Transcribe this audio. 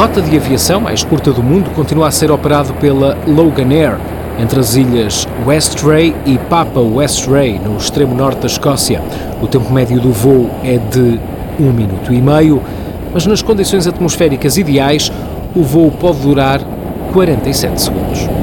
rota de aviação mais curta do mundo continua a ser operado pela Logan Air, entre as ilhas Westray e Papa Westray no extremo norte da Escócia. O tempo médio do voo é de um minuto e meio, mas nas condições atmosféricas ideais, o voo pode durar 47 segundos.